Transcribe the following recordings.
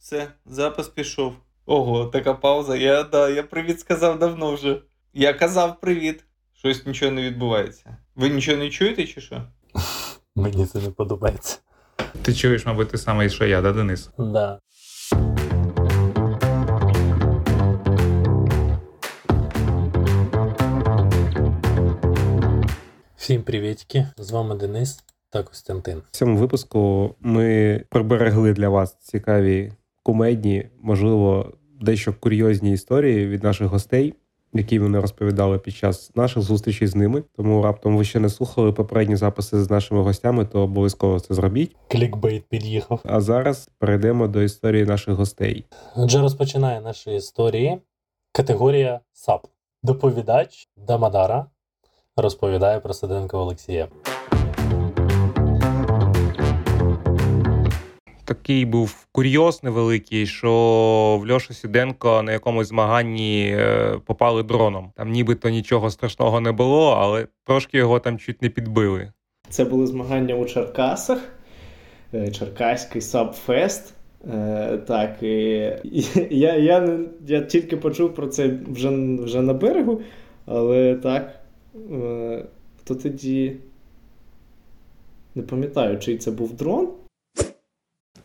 Все, запис пішов. Ого, така пауза. Я да, я привіт сказав давно вже. Я казав привіт. Щось нічого не відбувається. Ви нічого не чуєте, чи що? Мені це не подобається. Ти чуєш, мабуть, ти самий, що я, да, Денис? Да. Всім привітки! З вами Денис та Костянтин. В цьому випуску ми приберегли для вас цікаві кумедні, можливо, дещо курйозні історії від наших гостей, які вони розповідали під час наших зустрічей з ними. Тому раптом ви ще не слухали попередні записи з нашими гостями, то обов'язково це зробіть. Клікбейт під'їхав. А зараз перейдемо до історії наших гостей. Отже, розпочинає наші історії категорія САП. Доповідач Дамадара розповідає про Сиденка Олексія. Такий був курйоз невеликий, що в Льоша Сіденко на якомусь змаганні е, попали дроном. Там нібито нічого страшного не було, але трошки його там чуть не підбили. Це були змагання у Черкасах, е, Черкаський Сабфест. Е, Так, і, я, я, я тільки почув про це вже, вже на берегу, але так. е, Хто тоді. Не пам'ятаю, чий це був дрон.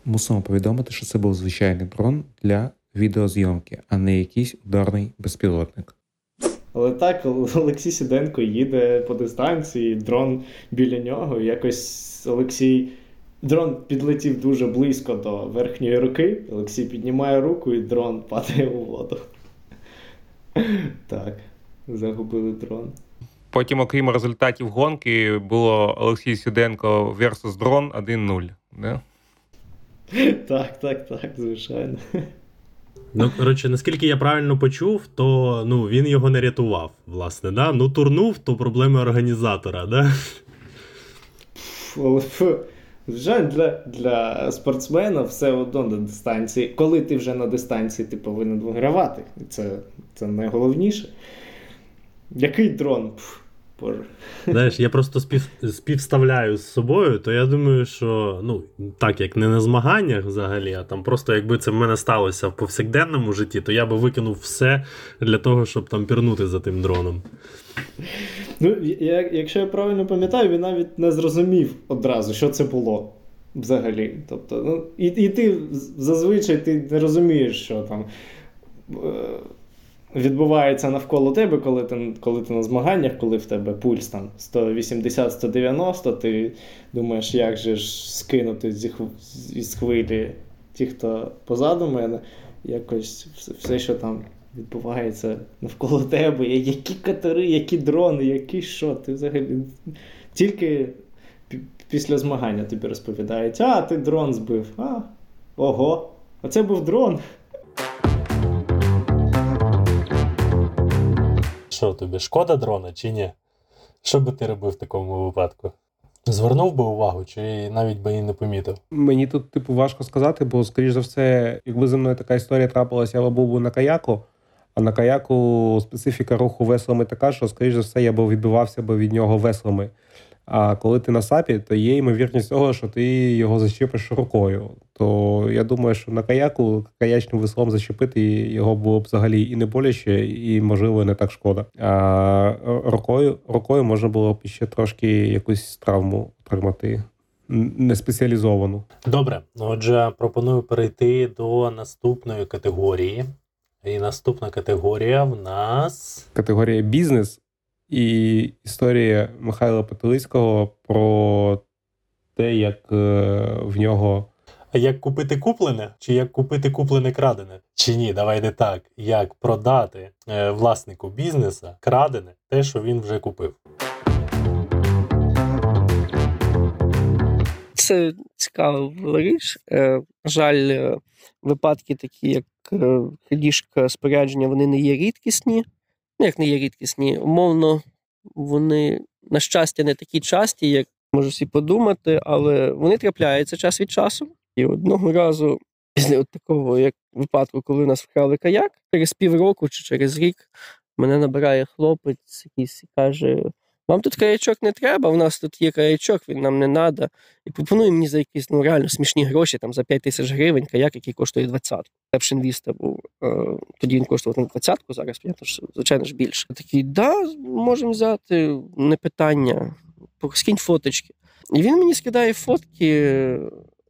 Мусимо повідомити, що це був звичайний дрон для відеозйомки, а не якийсь ударний безпілотник. Але так, Олексій Сіденко їде по дистанції, дрон біля нього. Якось Олексій. Дрон підлетів дуже близько до верхньої руки. Олексій піднімає руку, і дрон падає у воду. Так, загубили дрон. Потім, окрім результатів гонки, було Олексій Сіденко versus дрон 1-0. Да? Так, так, так, звичайно. Ну, коротше, наскільки я правильно почув, то ну, він його не рятував, власне. Да? Ну, турнув, то проблеми організатора, да? Звичайно, для, для спортсмена все одно на дистанції. Коли ти вже на дистанції, ти повинен вигравати. Це, це найголовніше. Який дрон? Пф, Боже. Знаєш, я просто спів, співставляю з собою, то я думаю, що ну, так як не на змаганнях взагалі, а там просто якби це в мене сталося в повсякденному житті, то я би викинув все для того, щоб там пірнути за тим дроном. Ну, я, якщо я правильно пам'ятаю, він навіть не зрозумів одразу, що це було взагалі. Тобто, ну, і, і ти зазвичай ти не розумієш, що там е, відбувається навколо тебе, коли ти, коли ти на змаганнях, коли в тебе пульс там 180-190, ти думаєш, як же ж скинути зі, із хвилі ті, хто позаду мене, якось все, все, що там відбувається навколо тебе, які катери, які дрони, які що, ти взагалі тільки після змагання тобі розповідають, а ти дрон збив. А, ого, а це був дрон. Що тобі, шкода дрона чи ні? Що би ти робив в такому випадку? Звернув би увагу, чи навіть би і не помітив? Мені тут, типу, важко сказати, бо, скоріш за все, якби зі мною така історія трапилася, я б був на каяку. А на каяку специфіка руху веслами така, що, скоріш за все, я б відбивався б від нього веслами. А коли ти на сапі, то є ймовірність того, що ти його зачепиш рукою. То я думаю, що на каяку каячним веслом зачепити його було б взагалі і не боляче, і, можливо, не так шкода. А рукою, рукою можна було б ще трошки якусь травму отримати не спеціалізовану. Добре, отже, пропоную перейти до наступної категорії. І наступна категорія в нас. Категорія бізнес і історія Михайла Потилицького про те, як е, в нього А Як купити куплене, чи як купити куплене крадене? Чи ні, давай не так. Як продати е, власнику бізнеса крадене те, що він вже купив. Це цікава річ. Е, жаль, е, випадки такі, як е, крадіжка спорядження, вони не є рідкісні. Ну, як не є рідкісні, умовно, вони, на щастя, не такі часті, як можу всі подумати, але вони трапляються час від часу. І одного разу, після от такого як випадку, коли нас вкрали каяк, через півроку чи через рік мене набирає хлопець якийсь і каже: Вам тут каячок не треба, у нас тут є каячок, він нам не треба. І пропонує мені за якісь ну, реально смішні гроші, там за 5 тисяч гривень каяк, який коштує 20. Лепшин Віста був. Тоді він коштував там 20, зараз звичайно ж більше. Такий, да, можемо взяти, не питання, скинь фоточки. І він мені скидає фотки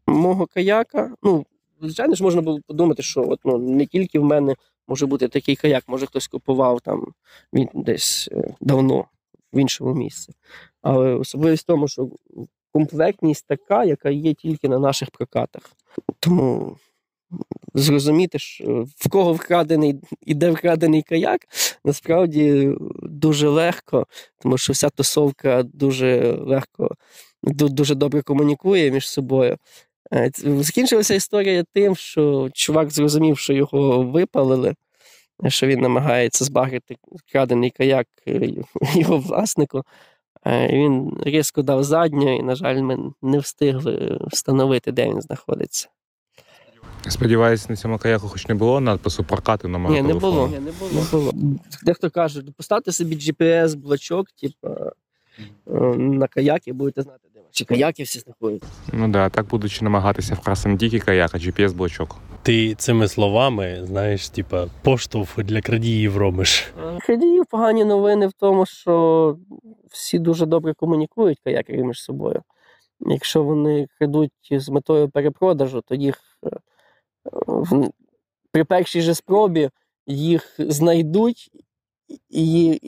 мого каяка. Ну, звичайно ж, можна було подумати, що от, ну, не тільки в мене може бути такий каяк, може хтось купував там він десь е, давно в іншому місці. Але особливість в тому, що комплектність така, яка є тільки на наших прокатах. Тому зрозуміти, в кого вкрадений іде вкрадений каяк, насправді дуже легко, тому що вся тусовка дуже легко, дуже добре комунікує між собою. Е, закінчилася історія тим, що чувак зрозумів, що його випалили, що він намагається збагрити крадений каяк е, його власнику. Е, він різко дав задню, і, на жаль, ми не встигли встановити, де він знаходиться. Сподіваюсь, на цьому каяку хоч не було надпису прокати на Ні, не було. Ні, не було. не було. Дехто каже, поставте собі GPS-блочок, типу, на каяк і будете знати, ваші каяки всі знаходяться. Ну да, так будучи намагатися вкрасти не тільки каяк, а GPS-блочок. Ти цими словами, знаєш, типа поштовх для крадіїв робиш. Крадіїв погані новини в тому, що всі дуже добре комунікують каякери між собою. Якщо вони крадуть з метою перепродажу, то їх при першій же спробі їх знайдуть і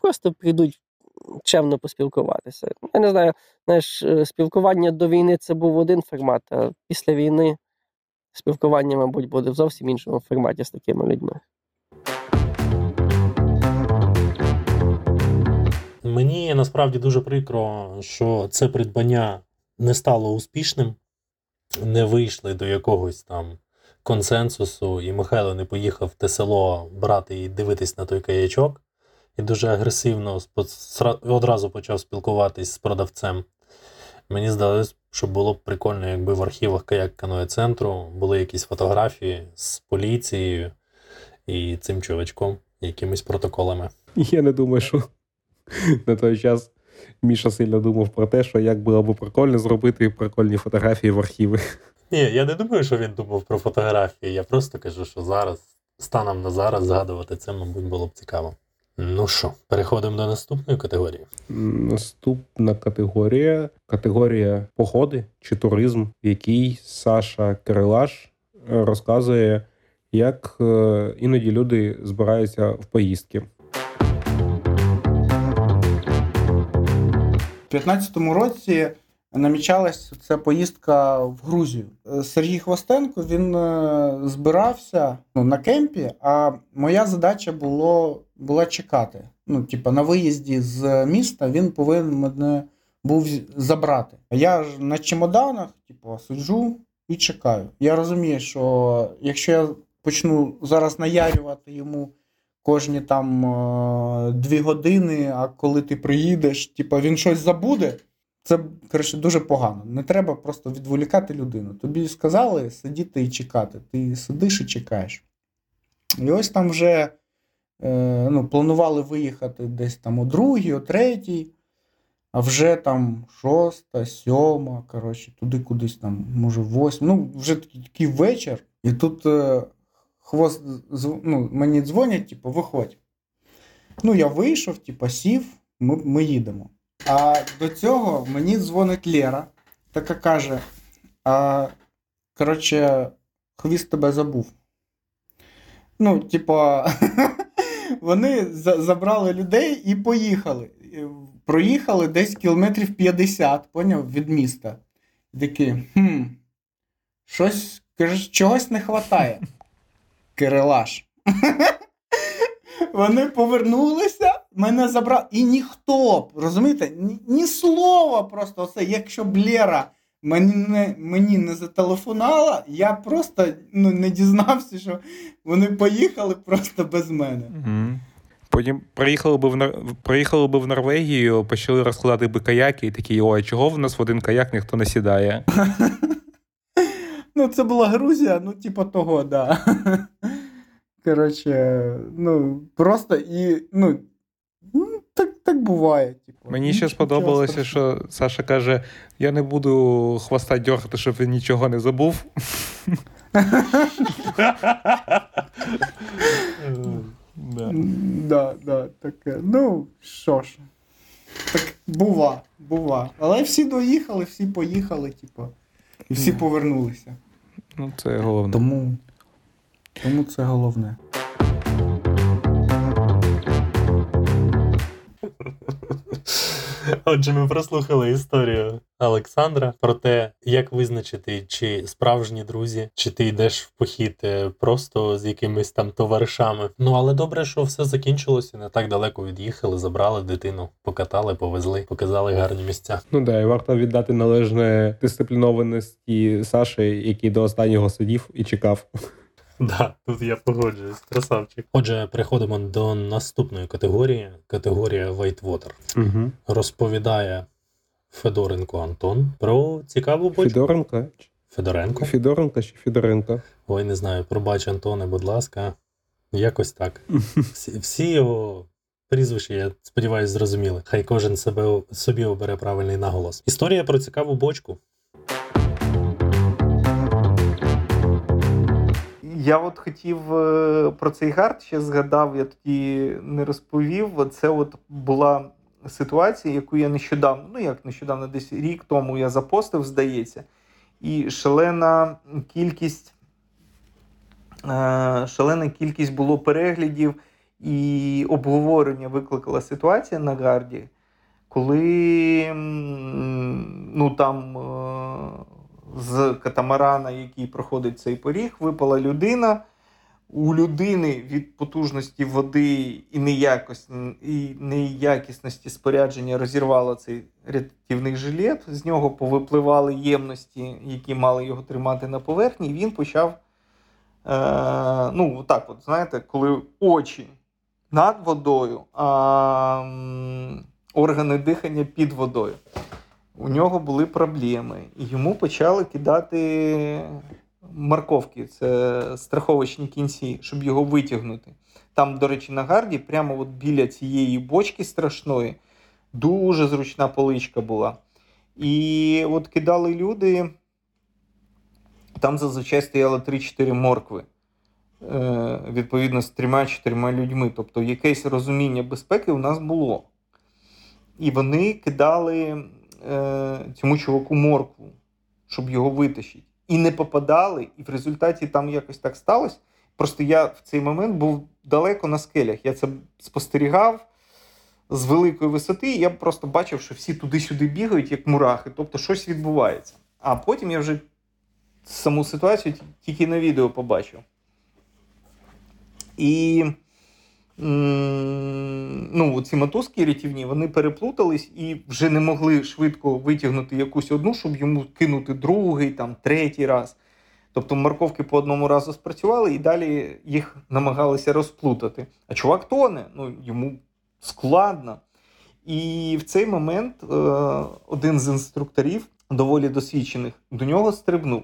просто прийдуть чемно поспілкуватися. Я не знаю, знаєш, спілкування до війни це був один формат, а після війни спілкування, мабуть, буде в зовсім іншому форматі з такими людьми. Мені насправді дуже прикро, що це придбання не стало успішним, не вийшли до якогось там консенсусу, і Михайло не поїхав в те село брати і дивитись на той каячок, і дуже агресивно одразу почав спілкуватись з продавцем. Мені здалося, що було б прикольно, якби в архівах каяк каноє центру були якісь фотографії з поліцією і цим чувачком, якимись протоколами. Я не думаю, що на той час Міша сильно думав про те, що як було б прикольно зробити прикольні фотографії в архіви. Ні, я не думаю, що він думав про фотографії. Я просто кажу, що зараз, станом на зараз, згадувати це, мабуть, було б цікаво. Ну що, переходимо до наступної категорії. Наступна категорія категорія походи чи туризм, в якій Саша Кирилаш розказує, як е, іноді люди збираються в поїздки. У 2015 році намічалась ця поїздка в Грузію. Е, Сергій Хвостенко він е, збирався ну, на кемпі, а моя задача було, була чекати. Ну, типа, на виїзді з міста він повинен мене був забрати. Я ж на чемоданах, типу, сиджу і чекаю. Я розумію, що якщо я почну зараз наярювати йому. Кожні там е, дві години, а коли ти приїдеш, типу, він щось забуде, це коротше, дуже погано. Не треба просто відволікати людину. Тобі сказали сидіти і чекати. Ти сидиш і чекаєш. І ось там вже е, ну, планували виїхати десь там о другій, о третій, а вже там шоста, сьома, коротше, туди кудись там, може, восьма. Ну, вже такий вечір. І тут е, хвост ну, мені дзвонять, типу, виходь. Ну, я вийшов, типу, сів, ми, ми їдемо. А до цього мені дзвонить Лера, така каже: а, коротше, хвіст тебе забув. Ну, типа, вони забрали людей і поїхали. Проїхали десь кілометрів 50, поняв, від міста. Такі, хм, щось, чогось не вистачає. Кирилаш. Вони повернулися, мене забрали. І ніхто, розумієте, ні, ні слова просто оце, якщо б Лера мені не мені не зателефонувала, я просто ну, не дізнався, що вони поїхали просто без мене. Угу. Потім приїхали би в Нор... приїхали би в Норвегію, почали розкладати би каяки і такі, ой, чого в нас в один каяк ніхто не сідає? Ну, це була Грузія, ну, типу того, да. Коротше, ну, просто і, ну, так, так буває. Типу. Мені ще сподобалося, що Саша каже: я не буду хвоста дьоргати, щоб він нічого не забув. Да. Да, да, таке. Ну, що ж. Так бува, бува. Але всі доїхали, всі поїхали, типу. І всі повернулися. Ну, це головне. Тому, тому це головне. Отже, ми прослухали історію Олександра про те, як визначити, чи справжні друзі, чи ти йдеш в похід е, просто з якимись там товаришами. Ну але добре, що все закінчилося, не так далеко від'їхали, забрали дитину, покатали, повезли, показали гарні місця. Ну да, і варто віддати належне дисциплінованості Саші, який до останнього сидів і чекав. Да, тут я погоджуюсь, красавчик. Отже, переходимо до наступної категорії. Категорія Whitewater. Угу. Розповідає Федоренко Антон про цікаву бочку. Федоренко? Федоренко. Федоренко чи Федоренко? Ой, не знаю, пробач, Антоне, будь ласка. Якось так. Всі, всі його прізвища, я сподіваюся, зрозуміли. Хай кожен себе собі обере правильний наголос. Історія про цікаву бочку. Я от хотів е, про цей гард ще згадав, я тоді не розповів. Це от була ситуація, яку я нещодавно, ну як нещодавно, десь рік тому я запостив, здається, і шалена кількість, е, шалена кількість було переглядів і обговорення викликала ситуація на гарді, коли ну там. З катамарана, який проходить цей поріг, випала людина. У людини від потужності води і неякісності спорядження розірвало цей рятівний жилет. З нього повипливали ємності, які мали його тримати на поверхні, і він почав. Е, ну, так, от, знаєте, коли очі над водою, а органи дихання під водою у нього були проблеми, і йому почали кидати морковки, це страховочні кінці, щоб його витягнути. Там, до речі, на гарді, прямо от біля цієї бочки страшної, дуже зручна поличка була. І от кидали люди, там зазвичай стояло 3-4 моркви. Е, відповідно, з трьома-чотирма людьми. Тобто якесь розуміння безпеки у нас було. І вони кидали е, цьому чуваку моркву, щоб його витащити. І не попадали, і в результаті там якось так сталося. Просто я в цей момент був далеко на скелях. Я це спостерігав з великої висоти, і я просто бачив, що всі туди-сюди бігають, як мурахи, тобто щось відбувається. А потім я вже саму ситуацію тільки на відео побачив. І ну, ці мотузки рятівні, вони переплутались і вже не могли швидко витягнути якусь одну, щоб йому кинути другий, там, третій раз. Тобто морковки по одному разу спрацювали і далі їх намагалися розплутати. А чувак тоне, ну, йому складно. І в цей момент е, один з інструкторів, доволі досвідчених, до нього стрибнув.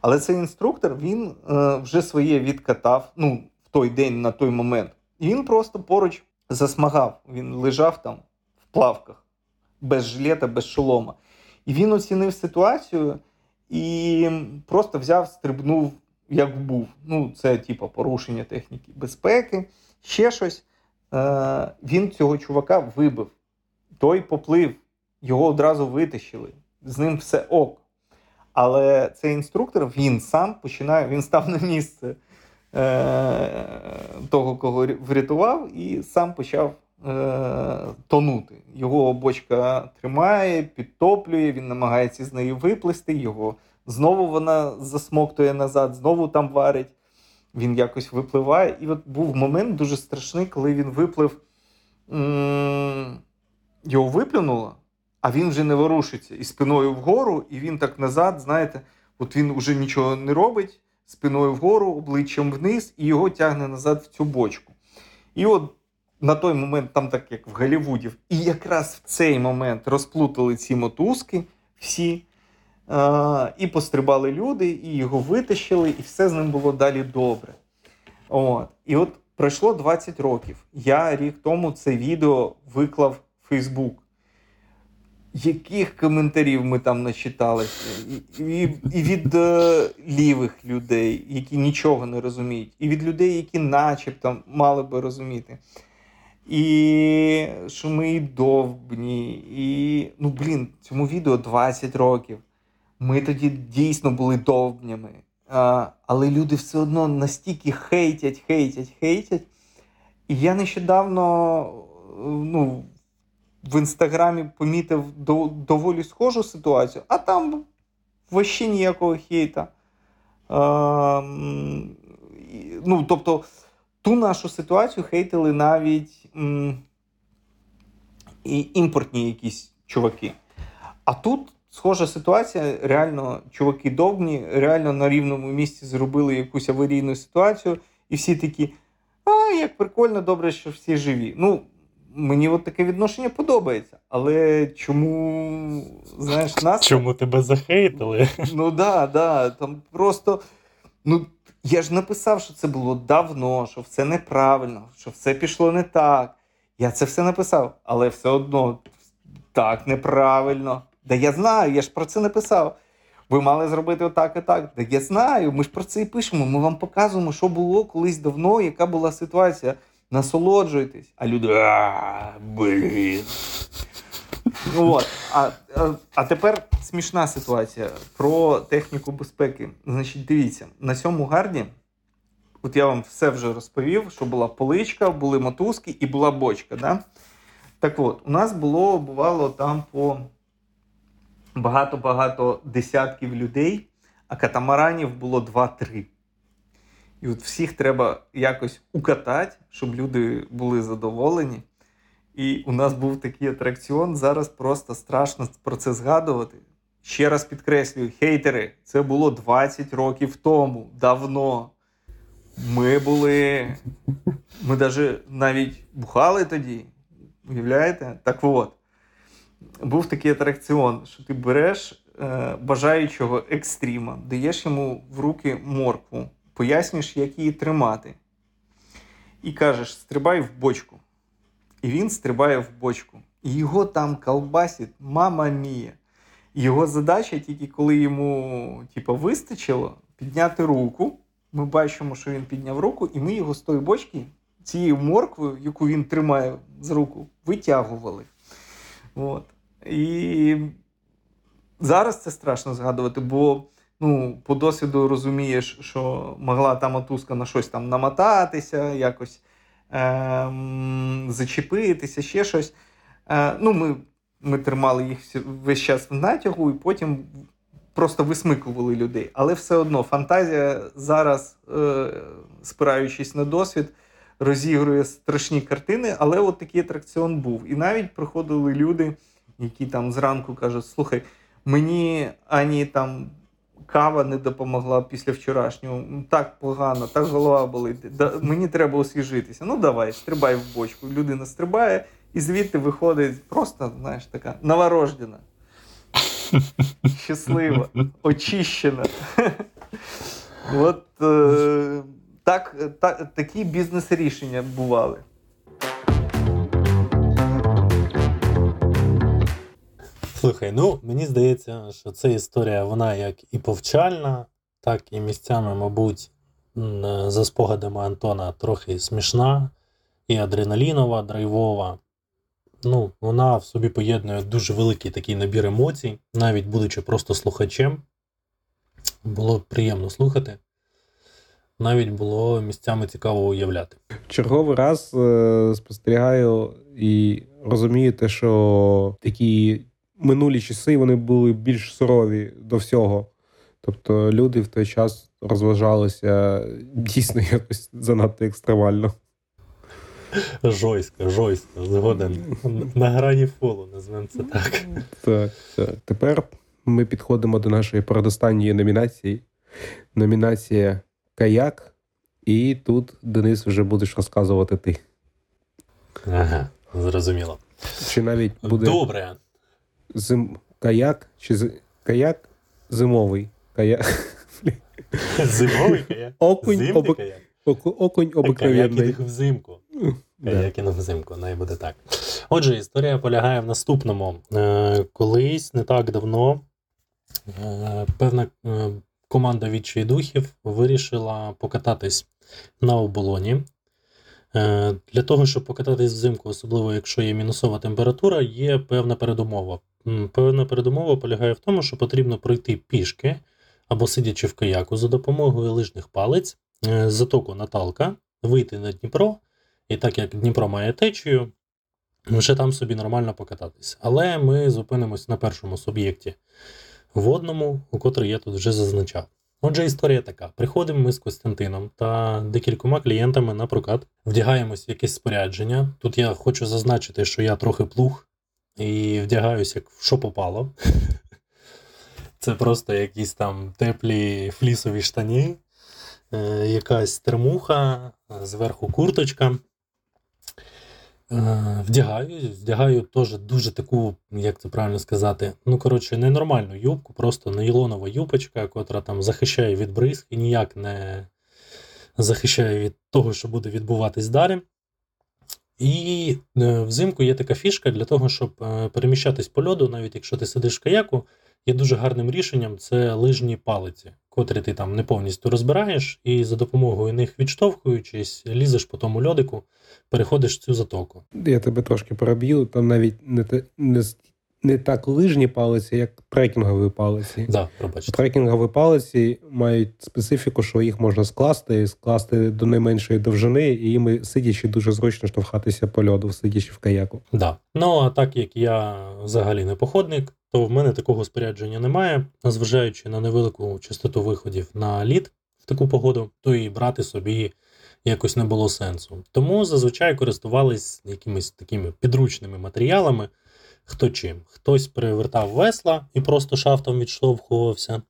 Але цей інструктор він е, вже своє відкатав ну, в той день, на той момент. І він просто поруч засмагав. Він лежав там в плавках, без жилета, без шолома. І він оцінив ситуацію і просто взяв, стрибнув, як був. Ну, це типу порушення техніки безпеки, ще щось. Е, він цього чувака вибив. Той поплив, його одразу витащили. З ним все ок. Але цей інструктор він сам починає, він став на місце того, кого врятував, і сам почав е, тонути. Його бочка тримає, підтоплює, він намагається з неї виплисти, його знову вона засмоктує назад, знову там варить. Він якось випливає. І от був момент дуже страшний, коли він виплив, його виплюнуло, а він вже не ворушиться і спиною вгору, і він так назад, знаєте, от він вже нічого не робить, спиною вгору, обличчям вниз, і його тягне назад в цю бочку. І от на той момент, там так як в Голлівуді, і якраз в цей момент розплутали ці мотузки всі. Е, і пострибали люди, і його витащили, і все з ним було далі добре. От. І от Пройшло 20 років. Я рік тому це відео виклав в Фейсбук. Яких коментарів ми там начиталися? І, і, від е, лівих людей, які нічого не розуміють, і від людей, які начебто мали би розуміти. І що ми і довбні, і ну блін, цьому відео 20 років. Ми тоді дійсно були довбнями. А, але люди все одно настільки хейтять, хейтять, хейтять. І я нещодавно ну, в інстаграмі помітив до, доволі схожу ситуацію, а там вообще ніякого хейта. М, ну, тобто, ту нашу ситуацію хейтили навіть м, і імпортні якісь чуваки. А тут схожа ситуація. Реально, чуваки довбні, реально на рівному місці зробили якусь аварійну ситуацію, і всі такі: а, як прикольно, добре, що всі живі. Ну, мені от таке відношення подобається. Але чому, знаєш, нас. Чому тебе захейтили? Ну да, да. Там просто. Ну, я ж написав, що це було давно, що все неправильно, що все пішло не так. Я це все написав, але все одно так неправильно. Да я знаю, я ж про це написав. Ви мали зробити отак і так. Да я знаю, ми ж про це і пишемо. Ми вам показуємо, що було колись давно, яка була ситуація. Насолоджуйтесь. А люди. «А, Блін. Ну, от. А, а, а тепер смішна ситуація про техніку безпеки. Значить, дивіться, на цьому гарді, от я вам все вже розповів, що була поличка, були мотузки і була бочка. Да? Так от, у нас було, бувало там по багато-багато десятків людей, а катамаранів було 2-3. І от всіх треба якось укатати, щоб люди були задоволені. І у нас був такий атракціон. Зараз просто страшно про це згадувати. Ще раз підкреслюю, хейтери, це було 20 років тому, давно. Ми були. Ми даже навіть бухали тоді. Уявляєте? Так от. Був такий атракціон, що ти береш е, бажаючого екстріма, даєш йому в руки моркву, пояснюєш, як її тримати. І кажеш: стрибай в бочку. І він стрибає в бочку. І його там колбасить мама мія. Його задача тільки коли йому типу, вистачило підняти руку. Ми бачимо, що він підняв руку, і ми його з тої бочки, цією морквою, яку він тримає з руку, витягували. От. І зараз це страшно згадувати, бо ну, по досвіду розумієш, що могла та мотузка на щось там намотатися, якось ем, зачепитися, ще щось. Е, ну, ми, ми тримали їх весь час в натягу і потім просто висмикували людей. Але все одно фантазія зараз, е, спираючись на досвід, розігрує страшні картини, але от такий атракціон був. І навіть приходили люди, які там зранку кажуть: слухай, мені ані там. Кава не допомогла після вчорашнього. Так погано, так голова болить. Да, мені треба освіжитися. Ну давай, стрибай в бочку. Людина стрибає, і звідти виходить просто, знаєш, така новорождена. Щаслива, очищена. От е, так, та, такі бізнес-рішення бували. Слухай, ну мені здається, що ця історія вона як і повчальна, так і місцями, мабуть, е, за спогадами Антона трохи смішна і адреналінова, драйвова. Ну, вона в собі поєднує дуже великий такий набір емоцій, навіть будучи просто слухачем. Було приємно слухати. Навіть було місцями цікаво уявляти. черговий раз е, спостерігаю і розумію те, що такі минулі часи вони були більш сурові до всього. Тобто люди в той час розважалися дійсно якось занадто екстремально. Жойсько, жойсько, згоден. На грані фолу, назвемо це так. Так, так. Тепер ми підходимо до нашої передостанньої номінації. Номінація Каяк. І тут, Денис, вже будеш розказувати ти. Ага, зрозуміло. Чи навіть буде Добре. Зим... каяк, чи з... каяк зимовий. Каяк. Зимовий каяк. Окунь, Зимній об... каяк. Окунь обикновенний. взимку. Да. Каякінг взимку, най буде так. Отже, історія полягає в наступному. Е, колись не так давно е, певна е, команда відчай духів вирішила покататись на оболоні. Для того, щоб покататись взимку, особливо якщо є мінусова температура, є певна передумова. Певна передумова полягає в тому, що потрібно пройти пішки або сидячи в каяку за допомогою лижних палець е, затоку Наталка, вийти на Дніпро, і так як Дніпро має течію, вже там собі нормально покататися. Але ми зупинимось на першому суб'єкті водному, у котрий я тут вже зазначав. Отже, історія така: приходимо ми з Костянтином та декількома клієнтами на прокат, вдягаємось в якесь спорядження. Тут я хочу зазначити, що я трохи плуг і вдягаюсь як що попало. Це просто якісь там теплі флісові штані, е, якась термуха, зверху курточка. Е, Вдягаю, вдягаю теж дуже таку, як це правильно сказати, ну, коротше, ненормальну юбку, просто нейлонова юбочка, котра там захищає від бризг і ніяк не захищає від того, що буде відбуватись далі. І е, взимку є така фішка для того, щоб е, переміщатись по льоду, навіть якщо ти сидиш в каяку, є дуже гарним рішенням це лижні палиці, котрі ти там не повністю розбираєш, і за допомогою них відштовхуючись, лізеш по тому льодику, переходиш цю затоку. Я тебе трошки проб'ю, там навіть не, не, не так лижні палиці, як трекінгові палиці. Да, пробачте. Трекінгові палиці мають специфіку, що їх можна скласти, скласти до найменшої довжини, і їм сидячи дуже зручно штовхатися по льоду, сидячи в каяку. Да. Ну а так як я взагалі не походник, то в мене такого спорядження немає. Зважаючи на невелику частоту виходів на лід в таку погоду, то і брати собі якось не було сенсу. Тому зазвичай користувались якимись такими підручними матеріалами. Хто чим? Хтось перевертав весла і просто шафтом відштовхувався.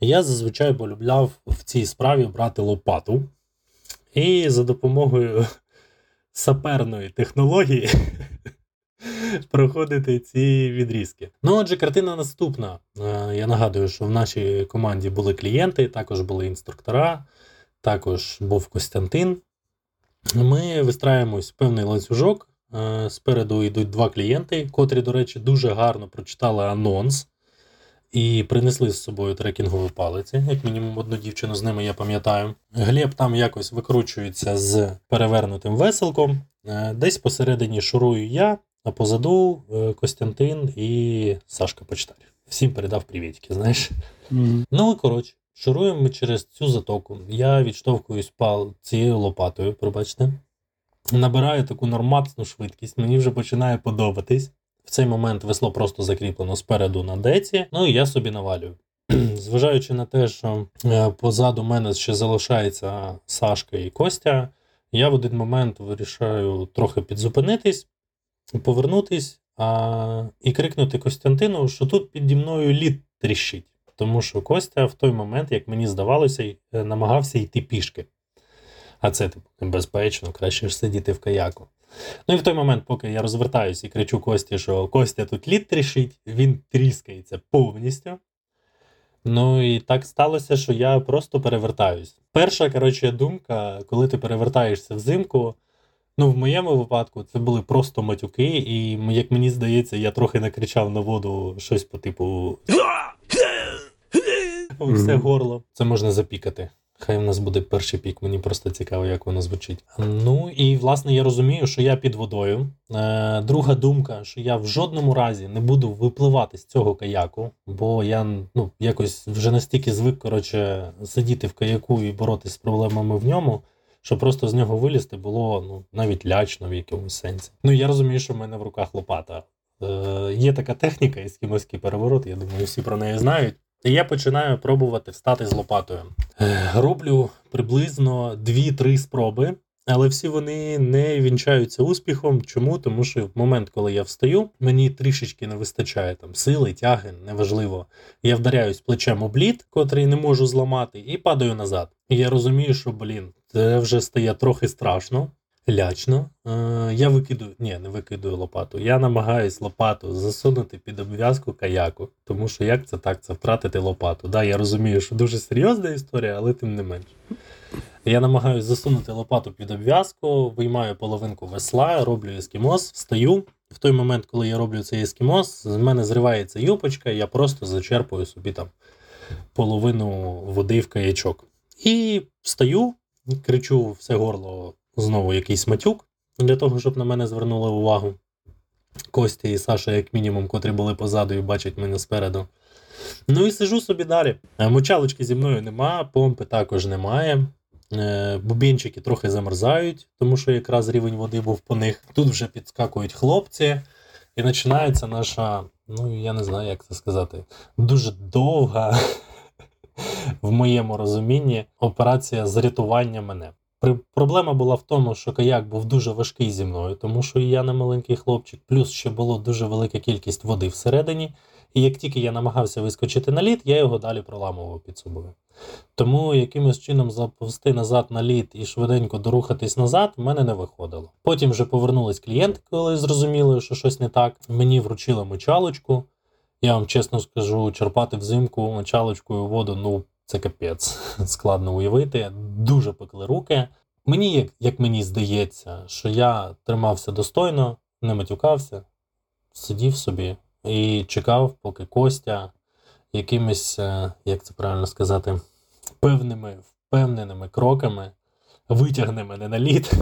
Я зазвичай полюбляв в цій справі брати лопату. І за допомогою саперної технології проходити ці відрізки. Ну, отже, картина наступна. Е, Я нагадую, що в нашій команді були клієнти, також були інструктора, також був Костянтин. Ми вистраюємось в певний ланцюжок. Е, Спереду йдуть два клієнти, котрі, до речі, дуже гарно прочитали анонс і принесли з собою трекінгові палиці. Як мінімум одну дівчину з ними я пам'ятаю. Глеб там якось викручується з перевернутим веселком. Е, Десь посередині шурую я, а позаду е, Костянтин і Сашка Почтар. Всім передав привітки, знаєш. Ну і коротше, шуруємо ми через цю затоку. Я відштовхуюсь цією лопатою, пробачте. Набираю таку норматну швидкість, мені вже починає подобатись. В цей момент весло просто закріплено спереду на деці, ну і я собі навалюю. Зважаючи на те, що е, позаду мене ще залишається Сашка і Костя, я в один момент вирішаю трохи підзупинитись, повернутись а, і крикнути Костянтину, що тут піді мною лід тріщить. Тому що Костя в той момент, як мені здавалося, е, намагався йти пішки. А це типу небезпечно, краще ж сидіти в каяку. Ну і в той момент, поки я розвертаюсь і кричу Кості, що Костя тут лід тріщить, він тріскається повністю. Ну і так сталося, що я просто перевертаюсь. Перша, коротше, думка, коли ти перевертаєшся взимку, ну, в моєму випадку це були просто матюки, і як мені здається, я трохи накричав на воду щось по типу. Все горло. Це можна запікати. Хай в нас буде перший пік, мені просто цікаво, як воно звучить. Ну і власне я розумію, що я під водою. Е, друга думка, що я в жодному разі не буду випливати з цього каяку, бо я ну, якось вже настільки звик коротше, сидіти в каяку і боротися з проблемами в ньому, що просто з нього вилізти було ну, навіть лячно в якомусь сенсі. Ну я розумію, що в мене в руках лопата. Е, є така техніка, ескімоський переворот, я думаю, всі про неї знають. І я починаю пробувати встати з лопатою. Е, Роблю приблизно 2-3 спроби, але всі вони не вінчаються успіхом. Чому? Тому що в момент, коли я встаю, мені трішечки не вистачає там сили, тяги, неважливо. Я вдаряюсь плечем об лід, котрий не можу зламати, і падаю назад. І я розумію, що, блін, це вже стає трохи страшно. Лячно. Е, я викидую, ні, не викидую лопату. Я намагаюсь лопату засунути під обв'язку каяку, тому що як це так, це втратити лопату. Да, я розумію, що дуже серйозна історія, але тим не менш. Я намагаюся засунути лопату під обв'язку, виймаю половинку весла, роблю ескімоз, встаю. В той момент, коли я роблю цей ескімоз, з мене зривається юпочка, я просто зачерпую собі там половину води в каячок. І встаю, кричу все горло знову якийсь матюк для того, щоб на мене звернули увагу. Костя і Саша, як мінімум, котрі були позаду і бачать мене спереду. Ну і сижу собі далі. Е, Мочалочки зі мною нема, помпи також немає. Е, Бубінчики трохи замерзають, тому що якраз рівень води був по них. Тут вже підскакують хлопці, і починається наша, ну я не знаю, як це сказати, дуже довга, в моєму розумінні, операція з рятування мене. Проблема була в тому, що каяк був дуже важкий зі мною, тому що я не маленький хлопчик, плюс ще було дуже велика кількість води всередині. І як тільки я намагався вискочити на лід, я його далі проламував під собою. Тому якимось чином заповзти назад на лід і швиденько дорухатись назад в мене не виходило. Потім вже повернулись клієнти, коли зрозуміли, що щось не так. Мені вручили мочалочку. Я вам чесно скажу, черпати взимку мочалочкою воду, ну це капець. Складно уявити. Дуже пекли руки. Мені, як, як мені здається, що я тримався достойно, не матюкався, сидів собі і чекав, поки Костя якимись, е, як це правильно сказати, певними, впевненими кроками витягне мене на лід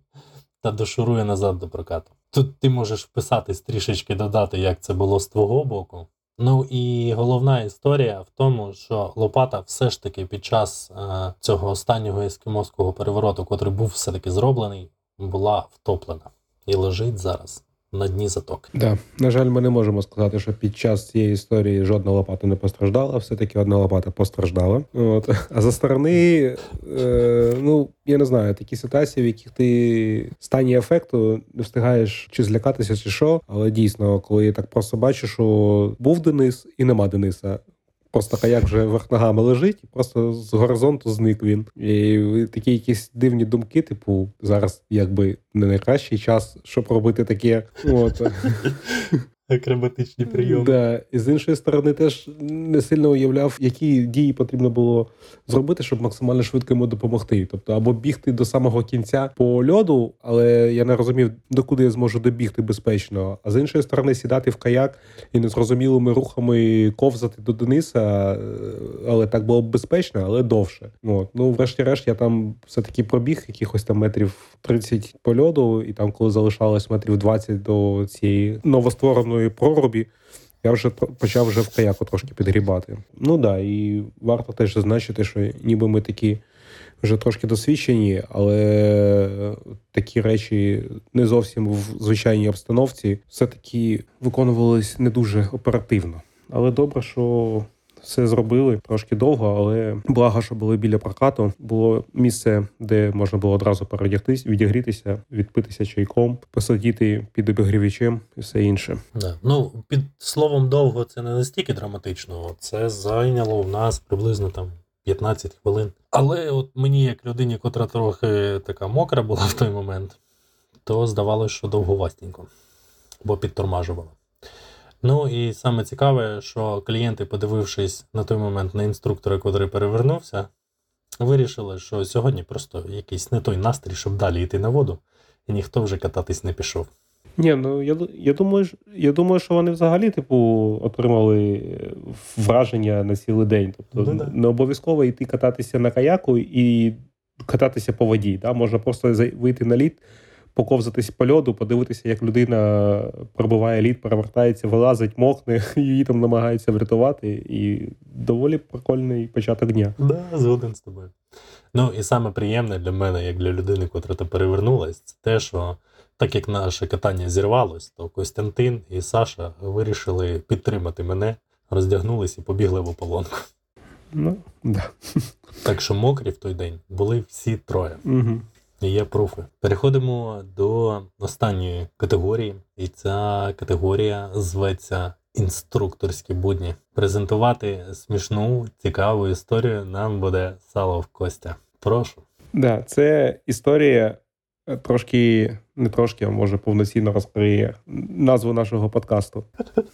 та дошурує назад до прокату. Тут ти можеш вписатись трішечки додати, як це було з твого боку. Ну і головна історія в тому, що Лопата все ж таки під час е, цього останнього ескімоського перевороту, котрий був все-таки зроблений, була втоплена і лежить зараз на дні затоки. Да. На жаль, ми не можемо сказати, що під час цієї історії жодна лопата не постраждала, все-таки одна лопата постраждала. От. А за сторони, е, ну я не знаю, такі ситуації, в яких ти в стані ефекту не встигаєш чи злякатися, чи що. Але дійсно, коли я так просто бачу, що був Денис і нема Дениса. Просто каяк вже верх ногами лежить, і просто з горизонту зник він. І такі якісь дивні думки, типу, зараз якби не найкращий час, щоб робити таке. От. Акробатичні прийоми. Да. І з іншої сторони, теж не сильно уявляв, які дії потрібно було зробити, щоб максимально швидко йому допомогти. Тобто, або бігти до самого кінця по льоду, але я не розумів, докуди я зможу добігти безпечно. А з іншої сторони, сідати в каяк і незрозумілими рухами ковзати до Дениса, е, але так було б безпечно, але довше. От. Ну, врешті-решт, я там все-таки пробіг якихось там метрів 30 по льоду, і там, коли залишалось метрів 20 до цієї новоствореної прорубі, я вже почав вже в каяку трошки підгрібати. Ну да, і варто теж зазначити, що ніби ми такі вже трошки досвідчені, але такі речі не зовсім в звичайній обстановці все-таки виконувались не дуже оперативно. Але добре, що все зробили трошки довго, але благо, що були біля прокату. Було місце, де можна було одразу передягтись, відігрітися, відпитися чайком, посидіти під обігрівачем і все інше. Да. Ну, під словом довго це не настільки драматично. Це зайняло в нас приблизно там 15 хвилин. Але от мені, як людині, котра трохи така мокра була в той момент, то здавалося, що довговастенько, бо підтормажувало. Ну і саме цікаве, що клієнти, подивившись на той момент на інструктора, котрий перевернувся, вирішили, що сьогодні просто якийсь не той настрій, щоб далі йти на воду, і ніхто вже кататись не пішов. Ні, ну я, я думаю, я думаю, що вони взагалі, типу, отримали е, враження на цілий день. Тобто Ну да. не обов'язково йти кататися на каяку і кататися по воді. Да? Можна просто вийти на лід, поковзатись по льоду, подивитися, як людина пробиває лід, перевертається, вилазить, мокне, її там намагаються врятувати. І доволі прикольний початок дня. Да, згоден з тобою. Ну і саме приємне для мене, як для людини, котра то перевернулась, це те, що так як наше катання зірвалось, то Костянтин і Саша вирішили підтримати мене, роздягнулись і побігли в ополонку. Ну, да. Так що мокрі в той день були всі троє. Угу. І Є пруфи. Переходимо до останньої категорії, і ця категорія зветься інструкторські будні. Презентувати смішну, цікаву історію нам буде Салов Костя. Прошу. Да, це історія е, трошки, не трошки, а може повноцінно розкриє назву нашого подкасту.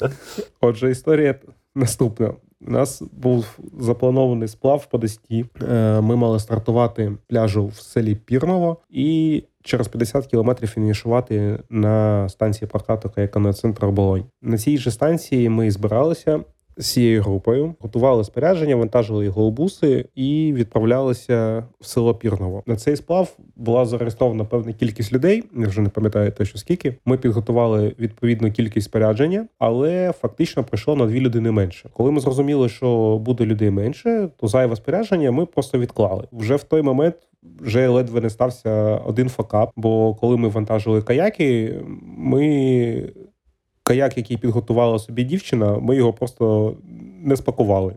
Отже, історія наступна. У нас був запланований сплав по Десті. Е, Ми мали стартувати пляжу в селі Пірново і через 50 кілометрів фінішувати на станції прокату на центр Болонь. На цій же станції ми збиралися з цією групою, готували спорядження, вантажили його у буси і відправлялися в село Пірново. На цей сплав була зареєстрована певна кількість людей. Я вже не пам'ятаю точно скільки. Ми підготували відповідну кількість спорядження, але фактично прийшло на дві людини менше. Коли ми зрозуміли, що буде людей менше, то зайве спорядження ми просто відклали. Вже в той момент вже ледве не стався один факап. Бо коли ми вантажили каяки, ми каяк, який підготувала собі дівчина, ми його просто не спакували.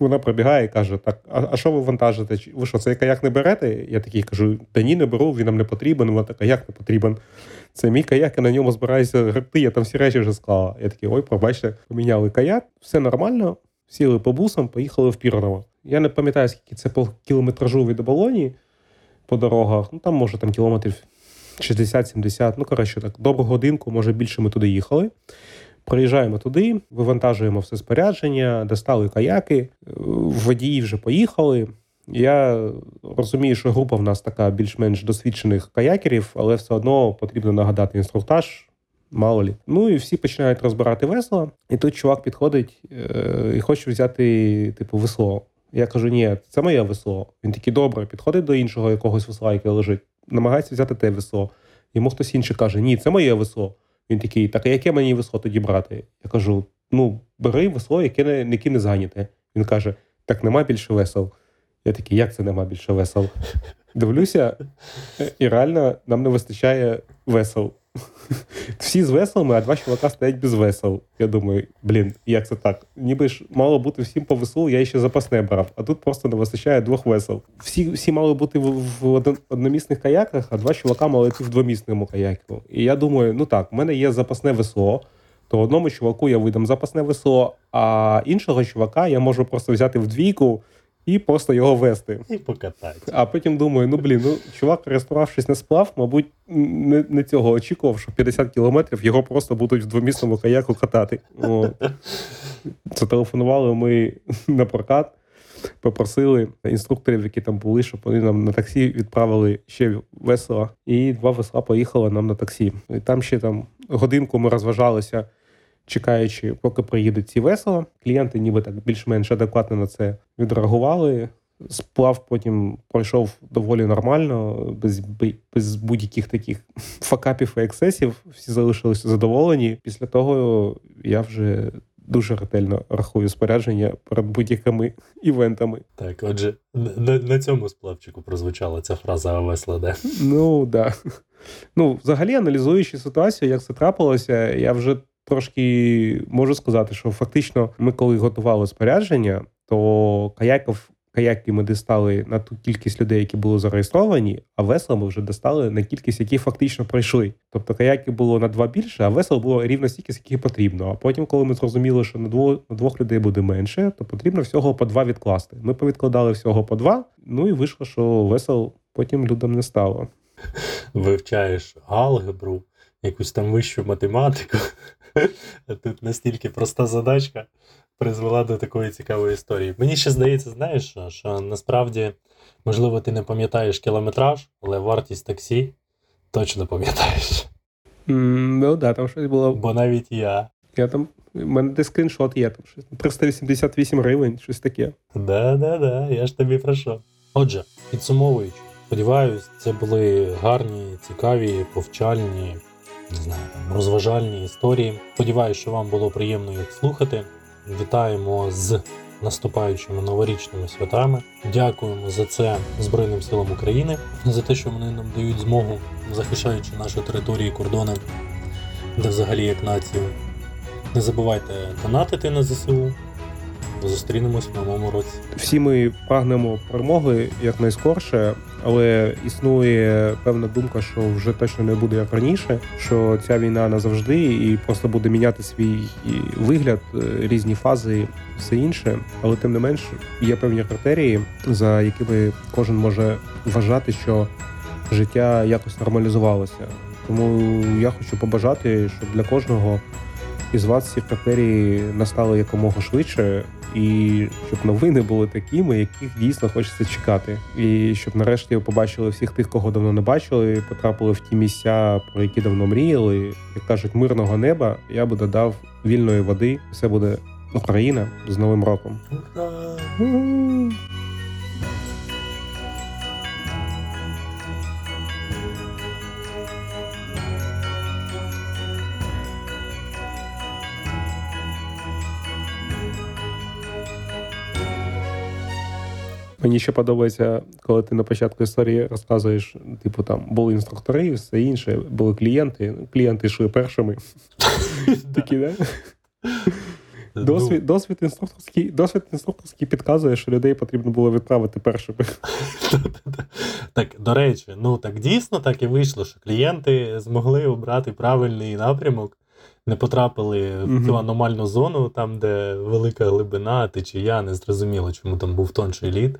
Вона прибігає і каже: Так, а, а що ви вантажите? Ви що, цей каяк не берете? Я такий кажу: Та ні, не беру, він нам не потрібен. Вона така, каяк не потрібен. Це мій каяк, я на ньому збираюся гребти, я там всі речі вже склала. Я такий, ой, пробачте, поміняли каяк, все нормально, сіли по бусам, поїхали в Пірново. Я не пам'ятаю, скільки це по кілометражу від Оболоні по дорогах. Ну там може там кілометрів 60-70, ну коротше так, добру годинку, може більше ми туди їхали. Приїжджаємо туди, вивантажуємо все спорядження, достали каяки, е, водії вже поїхали. Я розумію, що група в нас така більш-менш досвідчених каякерів, але все одно потрібно нагадати інструктаж. Мало лі. Ну і всі починають розбирати весла, і тут чувак підходить е- і хоче взяти, типу, весло. Я кажу: ні, це моє весло. Він такий добре, підходить до іншого якогось весла, яке лежить, намагається взяти те весло. Йому хтось інший каже: Ні, це моє весло. Він такий, так а яке мені весло тоді брати? Я кажу: ну, бери весло, яке не, яке не зайняте. Він каже: так нема більше весел. Я такий, як це нема більше весел? Дивлюся, і реально нам не вистачає весел. Всі з веселами, а два чувака стоять без весел. Я думаю, блін, як це так? Ніби ж мало бути всім по веслу, я ще запасне брав, а тут просто не вистачає двох весел. Всі, всі мали бути в, в одномісних каяках, а два чувака мали йти в двомісному каяку. І я думаю, ну так, в мене є запасне весло, то одному чуваку я видам запасне весло, а іншого чувака я можу просто взяти в двійку і просто його вести. І покатати. А потім думаю, ну блін, ну чувак, реєструвавшись на сплав, мабуть, не, не цього очікував, що 50 кілометрів його просто будуть в двомісному каяку катати. От. Зателефонували ми на прокат, попросили інструкторів, які там були, щоб вони нам на таксі відправили ще весела. І два весла поїхали нам на таксі. І там ще там годинку ми розважалися. Чекаючи, поки приїдуть ці весела, клієнти ніби так більш-менш адекватно на це відреагували. Сплав потім пройшов доволі нормально, без, без будь-яких таких факапів і ексцесів. Всі залишилися задоволені. Після того я вже дуже ретельно рахую спорядження перед будь-якими івентами. Так, отже, на, на цьому сплавчику прозвучала ця фраза весла, де. Ну да. Ну, взагалі, аналізуючи ситуацію, як це трапилося, я вже трошки можу сказати, що фактично ми, коли готували спорядження, то каяків. Каяки ми дістали на ту кількість людей, які були зареєстровані, а весла ми вже достали на кількість, які фактично пройшли. Тобто каяки було на два більше, а весел було рівно стільки, скільки потрібно. А потім, коли ми зрозуміли, що на двох, на двох людей буде менше, то потрібно всього по два відкласти. Ми повідкладали всього по два. Ну і вийшло, що весел потім людям не стало. Вивчаєш алгебру, якусь там вищу математику. Тут настільки проста задачка призвела до такої цікавої історії. Мені ще здається, знаєш, що, що насправді, можливо, ти не пам'ятаєш кілометраж, але вартість таксі точно пам'ятаєш. М, Ну да, там щось було. Бо навіть я. Я там. У мене де скріншот є, там щось 388 гривень, щось таке. Да-да-да, я ж тобі про що. Отже, підсумовуючи, сподіваюсь, це були гарні, цікаві, повчальні, не знаю, там, розважальні історії. Сподіваюсь, що вам було приємно їх слухати. Вітаємо з наступаючими новорічними святами. Дякуємо за це Збройним силам України, за те, що вони нам дають змогу, захищаючи наші території кордони, де взагалі як націю. Не забувайте донатити на ЗСУ. Зустрінемось в новому році. Всі ми прагнемо перемоги якнайскорше, але існує певна думка, що вже точно не буде як раніше, що ця війна назавжди і просто буде міняти свій вигляд, е, різні фази, все інше. Але тим не менш є певні критерії, за якими кожен може вважати, що життя якось нормалізувалося. Тому я хочу побажати, щоб для кожного із вас ці критерії настали якомога швидше, і щоб новини були такими, яких дійсно хочеться чекати. І щоб нарешті побачили всіх тих, кого давно не бачили, потрапили в ті місця, про які давно мріяли. Як кажуть, мирного неба я би додав вільної води. Все буде Україна з Новим роком. Мені ще подобається, коли ти на початку історії розказуєш, типу, там були інструктори, і все інше, були клієнти. Клієнти йшли першими. Такі, да? Ну, Досвід, досвід, інструкторський, досвід інструкторський підказує, що людей потрібно було відправити першими. Так, до речі, ну так дійсно так і вийшло, що клієнти змогли обрати правильний напрямок, не потрапили в цю аномальну зону, там, де велика глибина, течія, не зрозуміло, чому там був тонший лід.